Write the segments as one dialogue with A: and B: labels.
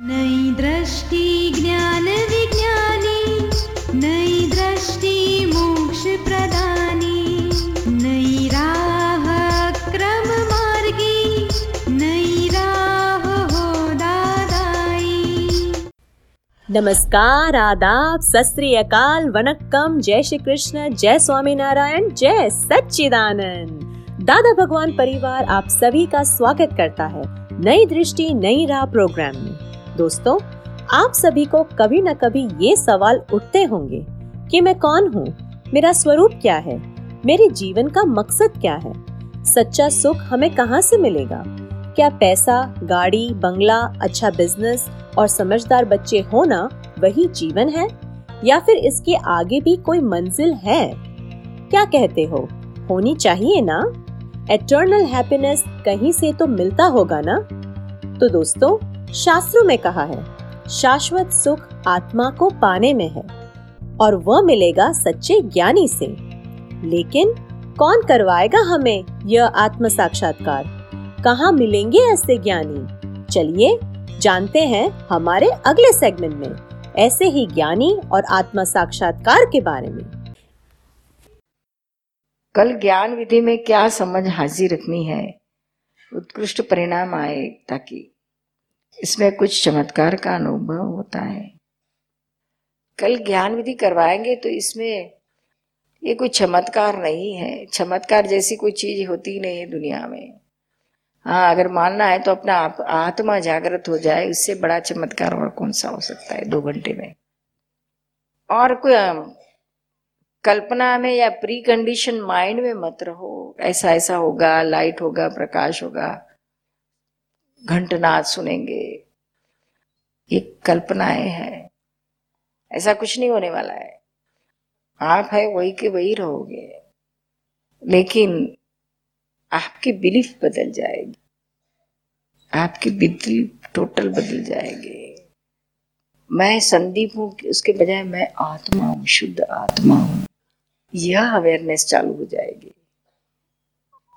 A: नई दृष्टि ज्ञान विज्ञानी, नई दृष्टि मोक्ष प्रदानी, नई राह क्रम मार्गी, नई राह हो दादाई।
B: नमस्कार, आदाब, सत अकाल, वनक्कम, जय श्री कृष्ण, जय स्वामी नारायण, जय सच्चिदानंद। दादा भगवान परिवार आप सभी का स्वागत करता है नई दृष्टि, नई राह प्रोग्राम में। दोस्तों, आप सभी को कभी न कभी ये सवाल उठते होंगे कि मैं कौन हूँ? मेरा स्वरूप क्या है? मेरे जीवन का मकसद क्या है? सच्चा सुख हमें कहाँ से मिलेगा? क्या पैसा, गाड़ी, बंगला अच्छा बिज़नेस और समझदार बच्चे होना वही जीवन है? या फिर इसके आगे भी कोई मंजिल है? क्या कहते हो? होनी चाहिए ना? एटर्नल हैप्पीनेस कहीं से तो मिलता होगा ना? तो दोस्तों शास्त्रों में कहा है, शाश्वत सुख आत्मा को पाने में है, और वह मिलेगा सच्चे ज्ञानी से। लेकिन कौन करवाएगा हमें यह आत्म साक्षात्कार? कहाँ मिलेंगे ऐसे ज्ञानी? चलिए जानते हैं हमारे अगले सेगमेंट में, ऐसे ही ज्ञानी और आत्म साक्षात्कार के बारे में।
C: कल ज्ञान विधि में क्या समझ हाजिर रखनी है? उत्कृष्ट परिणाम आए ताकि इसमें कुछ चमत्कार का अनुभव होता है। कल ज्ञान विधि करवाएँगे तो इसमें ये कोई चमत्कार नहीं है। चमत्कार जैसी कोई चीज़ होती नहीं है दुनिया में। हाँ अगर मानना है तो अपना आप, आत्मा जागृत हो जाए उससे बड़ा चमत्कार और कौन सा हो सकता है दो घंटे में? और कोई कल्पना में या प्री कंडीशन माइंड में मत रहो। ऐसा ऐसा होगा लाइट होगा प्रकाश होगा। घंटनाद सुनेंगे। ये कल्पनाएँ हैं। ऐसा कुछ नहीं होने वाला है। आप है, वही के वही रहोगे। लेकिन आपकी बिलीफ बदल जाएगी। आपकी बिलीफ टोटल बदल जाएगी। मैं संदीप हूँ, उसके बजाय मैं आत्मा हूँ, शुद्ध आत्मा हूँ। यह अवेयरनेस चालू हो जाएगी।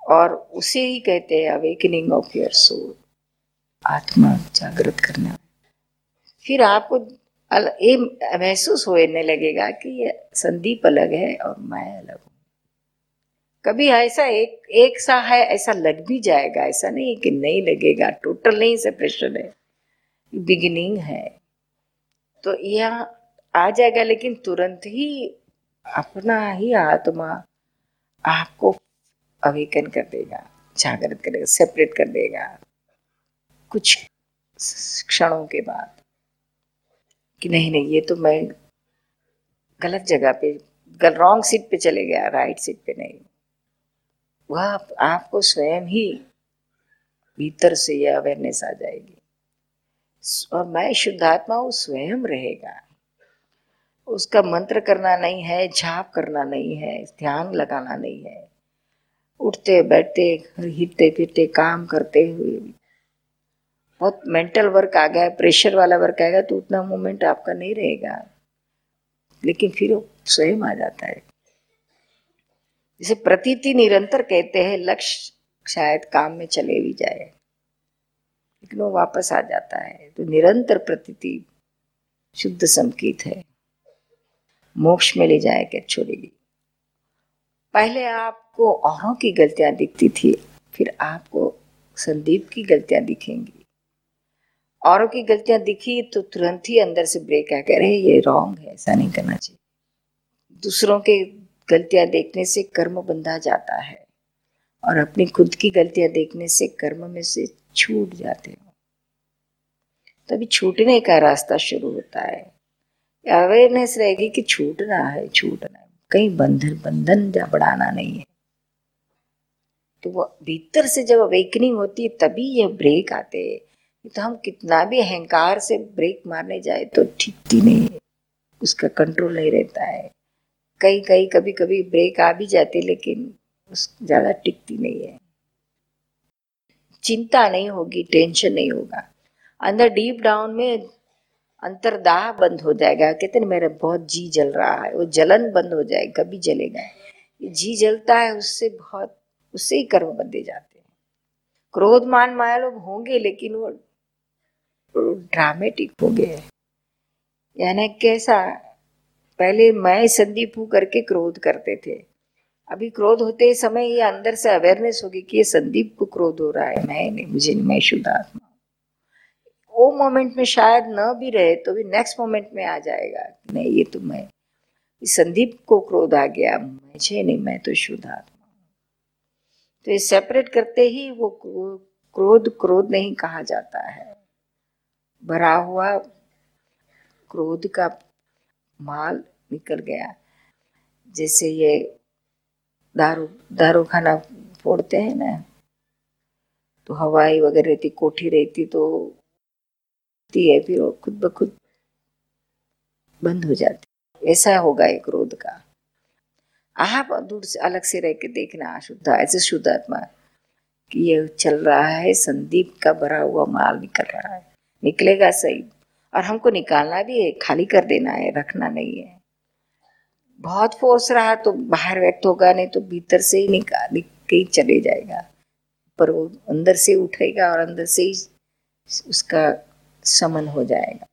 C: और उसे ही कहते हैं अवेकनिंग ऑफ़ योर सोल आत्मा जागृत करना फिर आपको ये महसूस होने लगेगा कि ये संदीप अलग है और मैं अलग हूँ। कभी ऐसा एक एक सा है, ऐसा लग भी जाएगा। ऐसा नहीं कि नहीं लगेगा। टोटल नहीं सेपरेशन है। बिगिनिंग है। तो यह आ जाएगा, लेकिन तुरंत ही अपना ही आत्मा आपको अवेकन कर देगा, जागृत करेगा सेपरेट कर देगा। कुछ क्षणों के बाद कि नहीं नहीं ये तो मैं गलत जगह पे रॉन्ग सीट पे चले गया राइट सीट पे नहीं। वह आप, आपको स्वयं ही भीतर से यह अवेयरनेस आ जाएगी। और मैं शुद्धात्मा हूँ स्वयं रहेगा। उसका मंत्र करना नहीं है झाप करना नहीं है ध्यान लगाना नहीं है। उठते बैठते हिलते फिरते काम करते हुए बहुत मेंटल वर्क आ गया है प्रेशर वाला वर्क आएगा तो उतना मोमेंट आपका नहीं रहेगा। लेकिन फिर वो स्वयं आ जाता है। जिसे प्रतीति निरंतर कहते हैं, लक्ष्य शायद काम में चले भी जाए, लेकिन वो वापस आ जाता है। तो निरंतर प्रतीति शुद्ध संकेत है। मोक्ष में ले जाए क्या छोड़ेगी? पहले आपको औरों की गलतियाँ दिखती थी, फिर आपको संदीप की गलतियाँ दिखेंगी। औरों की गलतियाँ दिखी तो तुरंत ही अंदर से ब्रेक आ कह रहे ये रॉन्ग है, ऐसा नहीं करना चाहिए. दूसरों के गलतियाँ देखने से कर्म बंधा जाता है और अपनी खुद की गलतियाँ देखने से कर्म में से छूट जाते हो। तभी छूटने का रास्ता शुरू होता है। अवेयरनेस रहेगी कि छूटना है छूटना है। कहीं बंधन बंधन बढ़ाना नहीं है। तो वो भीतर से जब अवेकनिंग होती है, तभी ये ब्रेक आते हैं। तो हम कितना भी अहंकार से ब्रेक मारने जाए तो ठीकती नहीं है। उसका कंट्रोल नहीं रहता है। कई कई कभी कभी ब्रेक आ भी जाती लेकिन उस ज़्यादा टिकती नहीं है। चिंता नहीं होगी टेंशन नहीं होगा। अंदर डीप डाउन में अंतरदाह बंद हो जाएगा। कहते ना, मेरा बहुत जी जल रहा है, वो जलन बंद हो जाए, कभी जलेगा। जी जलता है, उससे बहुत, उससे ही कर्म बंधे जाते हैं। क्रोध मान माया लोग होंगे, लेकिन वो ड्रामेटिक हो गया है। यानी कैसा, पहले मैं संदीप हूँ करके क्रोध करते थे। अभी क्रोध होते समय ये अंदर से अवेयरनेस होगी कि ये संदीप को क्रोध हो रहा है, मैं नहीं, मुझे नहीं, मैं शुद्ध आत्मा वो मोमेंट में शायद न भी रहे तो भी नेक्स्ट मोमेंट में आ जाएगा नहीं, ये तो मैं संदीप को क्रोध आ गया, मुझे नहीं, मैं तो शुद्ध आत्मा तो ये सेपरेट करते ही वो क्रोध क्रोध नहीं कहा जाता है। भरा हुआ क्रोध का माल निकल गया। जैसे ये दारू दारू खाना फोड़ते हैं ना तो हवाई वगैरह रहती कोठी रहती तो है, फिर वो खुद ब खुद बंद हो जाती। ऐसा होगा एक क्रोध का। आप दूर से अलग से रह के देखना, शुद्ध, ऐसे शुद्ध आत्मा, कि ये चल रहा है, संदीप का भरा हुआ माल निकल रहा है। निकलेगा सही। और हमको निकालना भी है, खाली कर देना है, रखना नहीं है। बहुत फोर्स रहा तो बाहर व्यक्त होगा, नहीं तो भीतर से ही निकाल के चले जाएगा। पर वो अंदर से उठेगा और अंदर से ही उसका समन हो जाएगा।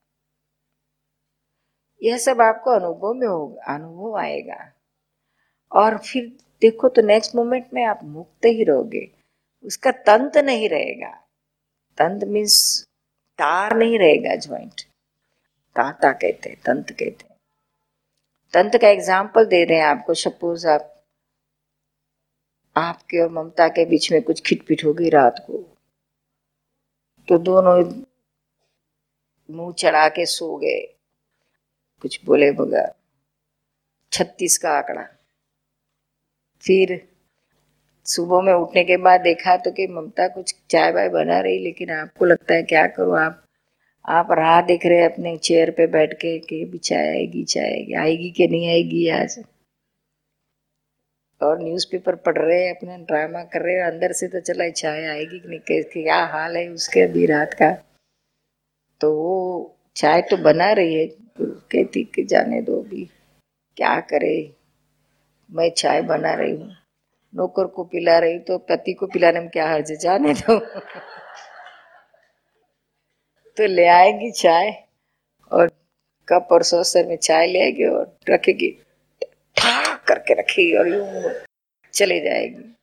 C: यह सब आपको अनुभव में होगा अनुभव आएगा। और फिर देखो तो नेक्स्ट मोमेंट में आप मुक्त ही रहोगे। उसका तंत नहीं रहेगा। तंत मीन्स तार नहीं रहेगा ज्वाइंट ताता कहते हैं, तंत कहते हैं। तंत्र का एग्ज़ाम्पल दे रहे हैं आपको। सपोज़ आप, आपके और ममता के बीच में कुछ खिटपिट होगी रात को। तो दोनों मुँह चढ़ा के सो गए। कुछ बोले बगैर। छत्तीस का आंकड़ा। फिर सुबह में उठने के बाद देखा तो कि ममता कुछ चाय वाय बना रही, लेकिन आपको लगता है क्या करूँ? आप आप राह देख रहे अपने चेयर पे बैठ के कि चाय आएगी चाय आएगी आएगी कि नहीं आएगी आज और न्यूज़पेपर पढ़ रहे हैं, अपना ड्रामा कर रहे हैं, अंदर से तो चला चाय, आएगी कि नहीं? क्या हाल है उसके अभी रात का? तो वो चाय तो बना रही है, कहती कि जाने दो भी क्या करे? मैं चाय बना रही हूँ। नौकर को पिला रही तो पति को पिलाने में क्या हर्ज जाने दो। तो ले आएगी चाय और कप और सौसर में चाय ले आएगी और रखेगी। ठाक करके रखेगी और यूँ चले जाएगी।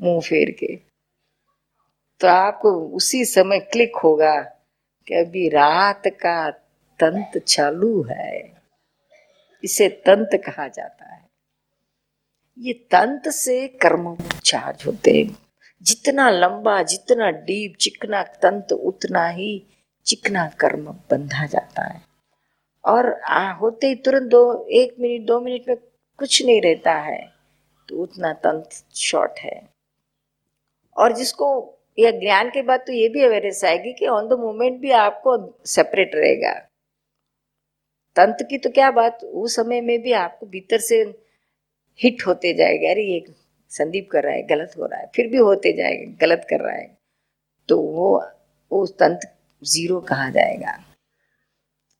C: मुँह फेर के। तो आपको उसी समय क्लिक होगा कि अभी रात का तंत चालू है। इसे तंत कहा जाता है। ये तंत से कर्म चार्ज होते हैं। जितना लंबा जितना डीप चिकना तंत उतना ही चिकना कर्म बंधा जाता है। और आ, होते ही तुरंत दो एक मिनट दो मिनट में कुछ नहीं रहता है तो उतना तंत्र शॉर्ट है। और जिसको यह ज्ञान के बाद तो ये भी अवेयरनेस आएगी कि ऑन द मोमेंट भी आपको सेपरेट रहेगा। तंत्र की तो क्या बात उस समय में भी आपको भीतर से हिट होते जाएगा। अरे, ये संदीप कर रहा है, गलत हो रहा है। फिर भी होते जाएगा, गलत कर रहा है। तो वो उस तंत्र ज़ीरो कहा जाएगा?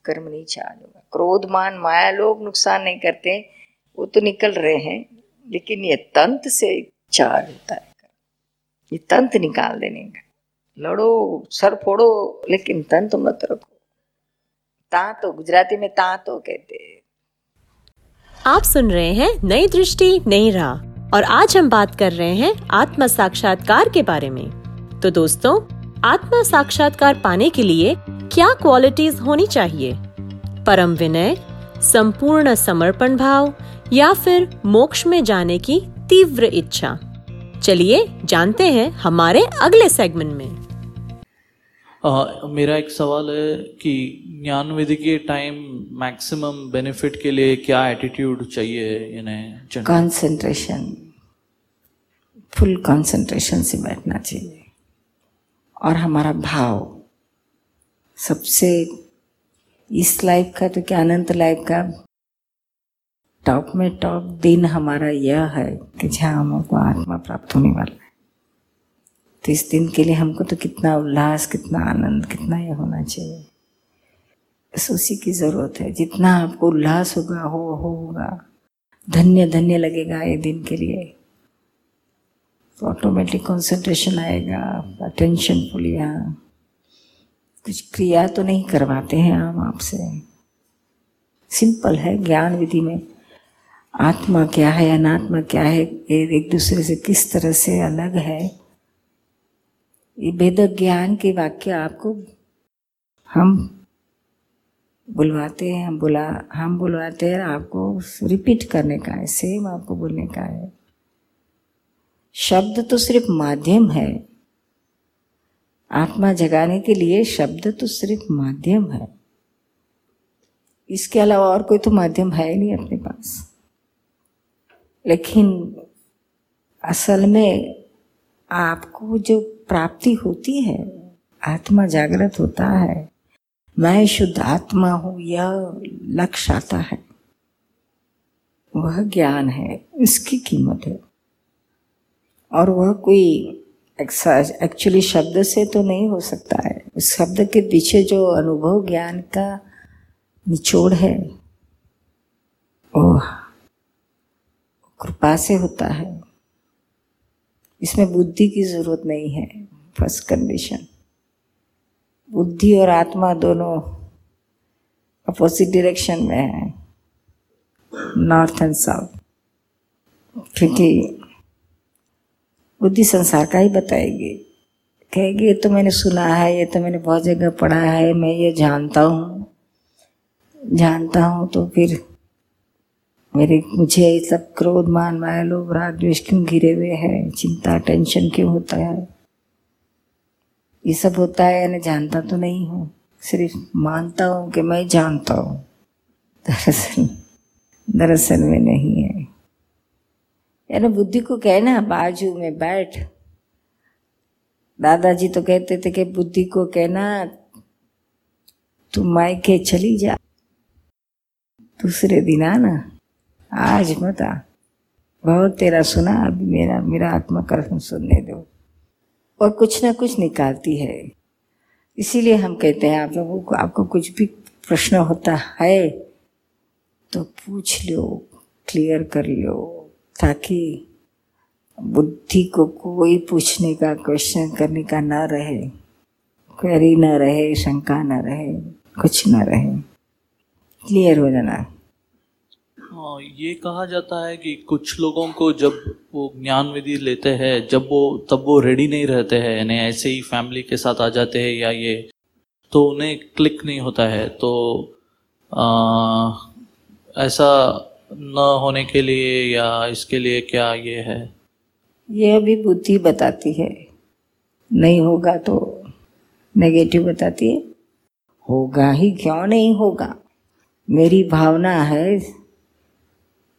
C: कर्म नहीं चार्ज होगा क्रोध, मान, माया लोग नुकसान नहीं करते। वो तो निकल रहे हैं, लेकिन ये तंत से चार्ज होता है। ये तंत्र निकाल देने का। लड़ो, सर फोड़ो, लेकिन तंत्र मत रखो। ता तो गुजराती में ता तो कहते
B: आप सुन रहे हैं नई दृष्टि, नई राह। और आज हम बात कर रहे हैं आत्म साक्षात्कार के बारे में। तो दोस्तों, आत्मा साक्षात्कार पाने के लिए क्या क्वालिटीज होनी चाहिए? परम विनय, संपूर्ण समर्पण भाव, या फिर मोक्ष में जाने की तीव्र इच्छा? चलिए जानते हैं हमारे अगले सेगमेंट में।
D: आ, मेरा एक सवाल है कि ज्ञान विधि के टाइम मैक्सिमम बेनिफिट के लिए क्या एटीट्यूड चाहिए इन्हें
C: कंसंट्रेशन फुल कंसंट्रेशन से बैठना चाहिए। और हमारा भाव। सबसे इस लाइफ का तो क्या अनंत लाइफ का? टॉप में टॉप दिन हमारा यह है कि जहाँ हमको आत्मा प्राप्त होने वाला है। तो इस दिन के लिए हमको तो कितना उल्लास, कितना आनंद, कितना यह होना चाहिए। बस उसी की ज़रूरत है। जितना आपको उल्लास होगा, हो, होगा। धन्य धन्य लगेगा ये दिन के लिए। तो ऑटोमेटिक कंसंट्रेशन आएगा अटेंशन फुल यहाँ कुछ क्रिया तो नहीं करवाते हैं हम आपसे। सिंपल है, ज्ञान विधि में। आत्मा क्या है, अनात्मा क्या है, एक दूसरे से किस तरह से अलग है? ये वेद ज्ञान के वाक्य आपको हम बुलवाते हैं, हम बुला, हम बुलवाते हैं, आपको रिपीट करने का है सेम आपको बोलने का है। शब्द तो सिर्फ़ माध्यम है। आत्मा जगाने के लिए शब्द तो सिर्फ़ माध्यम है। इसके अलावा और कोई तो माध्यम है नहीं अपने पास। लेकिन असल में आपको जो प्राप्ति होती है, आत्मा जागृत होता है। मैं शुद्ध आत्मा हूँ, यह लक्ष्य आता है। वह ज्ञान है, इसकी कीमत है। और वह कोई एक्चुअली शब्द से तो नहीं हो सकता है। उस शब्द के पीछे जो अनुभव ज्ञान का निचोड़ है वो कृपा से होता है। इसमें बुद्धि की ज़रूरत नहीं है फ़र्स्ट कंडीशन बुद्धि और आत्मा दोनों अपोजिट डायरेक्शन में है नॉर्थ एंड साउथ क्योंकि बुद्धि संसार का ही बताएगी। कहेगी, ये तो मैंने सुना है, ये तो मैंने बहुत जगह पढ़ा है, मैं ये जानता हूँ। जानता हूँ तो फिर मेरे, मुझे ये सब क्रोध, मान, माया, लोभ, राग, द्वेष क्यों घिरे हुए हैं? चिंता, टेंशन क्यों होता है? ये सब होता है, यानी जानता तो नहीं हूँ। सिर्फ़ मानता हूँ कि मैं जानता हूँ। दरअसल दरअसल में नहीं है। यानी बुद्धि को कहना बाजू में बैठ। दादाजी तो कहते थे कि बुद्धि को कहना तू मायके चली जा। दूसरे दिन आना आज आ। बहुत तेरा सुना अभी मेरा मेरा आत्मा कर्म सुनने दो। और कुछ ना कुछ निकालती है। इसीलिए हम कहते हैं, आप लोगों को, आपको कुछ भी प्रश्न होता है तो पूछ लो क्लियर कर लो, ताकि बुद्धि को कोई पूछने का क्वेश्चन करने का ना रहे। क्वेरी ना रहे, शंका ना रहे, कुछ ना रहे। क्लियर हो जाना।
D: हाँ ये कहा जाता है कि कुछ लोगों को जब वो ज्ञान विधि लेते हैं जब वो तब वो रेडी नहीं रहते हैं यानी ऐसे ही फैमिली के साथ आ जाते हैं या ये तो उन्हें क्लिक नहीं होता है। तो आ, ऐसा न होने के लिए या इसके लिए क्या ये है?
C: ये अभी बुद्धि बताती है। नहीं होगा तो नेगेटिव बताती है। होगा ही क्यों नहीं होगा? मेरी भावना है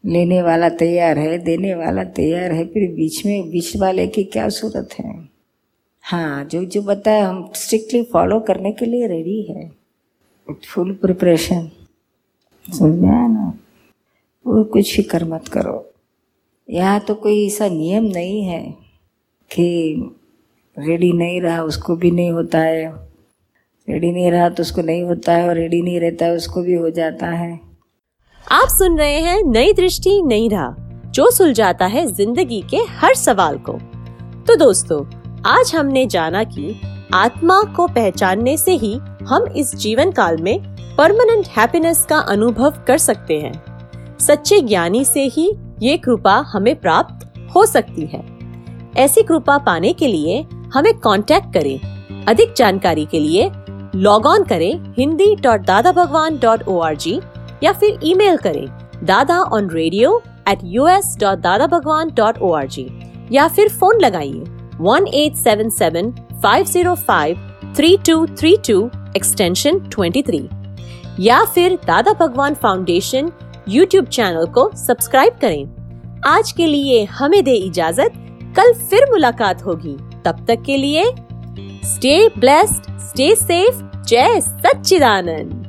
C: लेने वाला तैयार है, देने वाला तैयार है, फिर बीच में, बीच वाले की क्या सूरत है? हाँ जो जो बताया, हम स्ट्रिक्टली फॉलो करने के लिए रेडी है। फुल प्रिपरेशन समझ में आया ना? वो कुछ फ़िक्र मत करो। यहाँ तो कोई ऐसा नियम नहीं है कि रेडी नहीं रहा, उसको भी नहीं होता है। रेडी नहीं रहा तो उसको नहीं होता है और रेडी नहीं रहता है, उसको भी हो जाता है।
B: आप सुन रहे हैं नई दृष्टि, नई राह, जो सुलझाता है ज़िंदगी के हर सवाल को। तो दोस्तों, आज हमने जाना कि आत्मा को पहचानने से ही हम इस जीवन काल में परमानेंट हैप्पीनेस का अनुभव कर सकते हैं। सच्चे ज्ञानी से ही ये कृपा हमें प्राप्त हो सकती है। ऐसी कृपा पाने के लिए हमें कांटेक्ट करें। अधिक जानकारी के लिए लॉग ऑन करें Hindi dot Dada Bhagwan dot O R G या फिर ईमेल करें Dada on radio at U S dot Dada Bhagwan dot O R G या फिर फ़ोन लगाइए one eight seven seven five zero five three two three two extension twenty three या फिर Dada Bhagwan foundation YouTube channel को subscribe करें। आज के लिए हमें दे इजाज़त। कल फिर मुलाकात होगी। तब तक के लिए स्टे ब्लेस्ड स्टे सेफ़ जय सच्चिदानंद।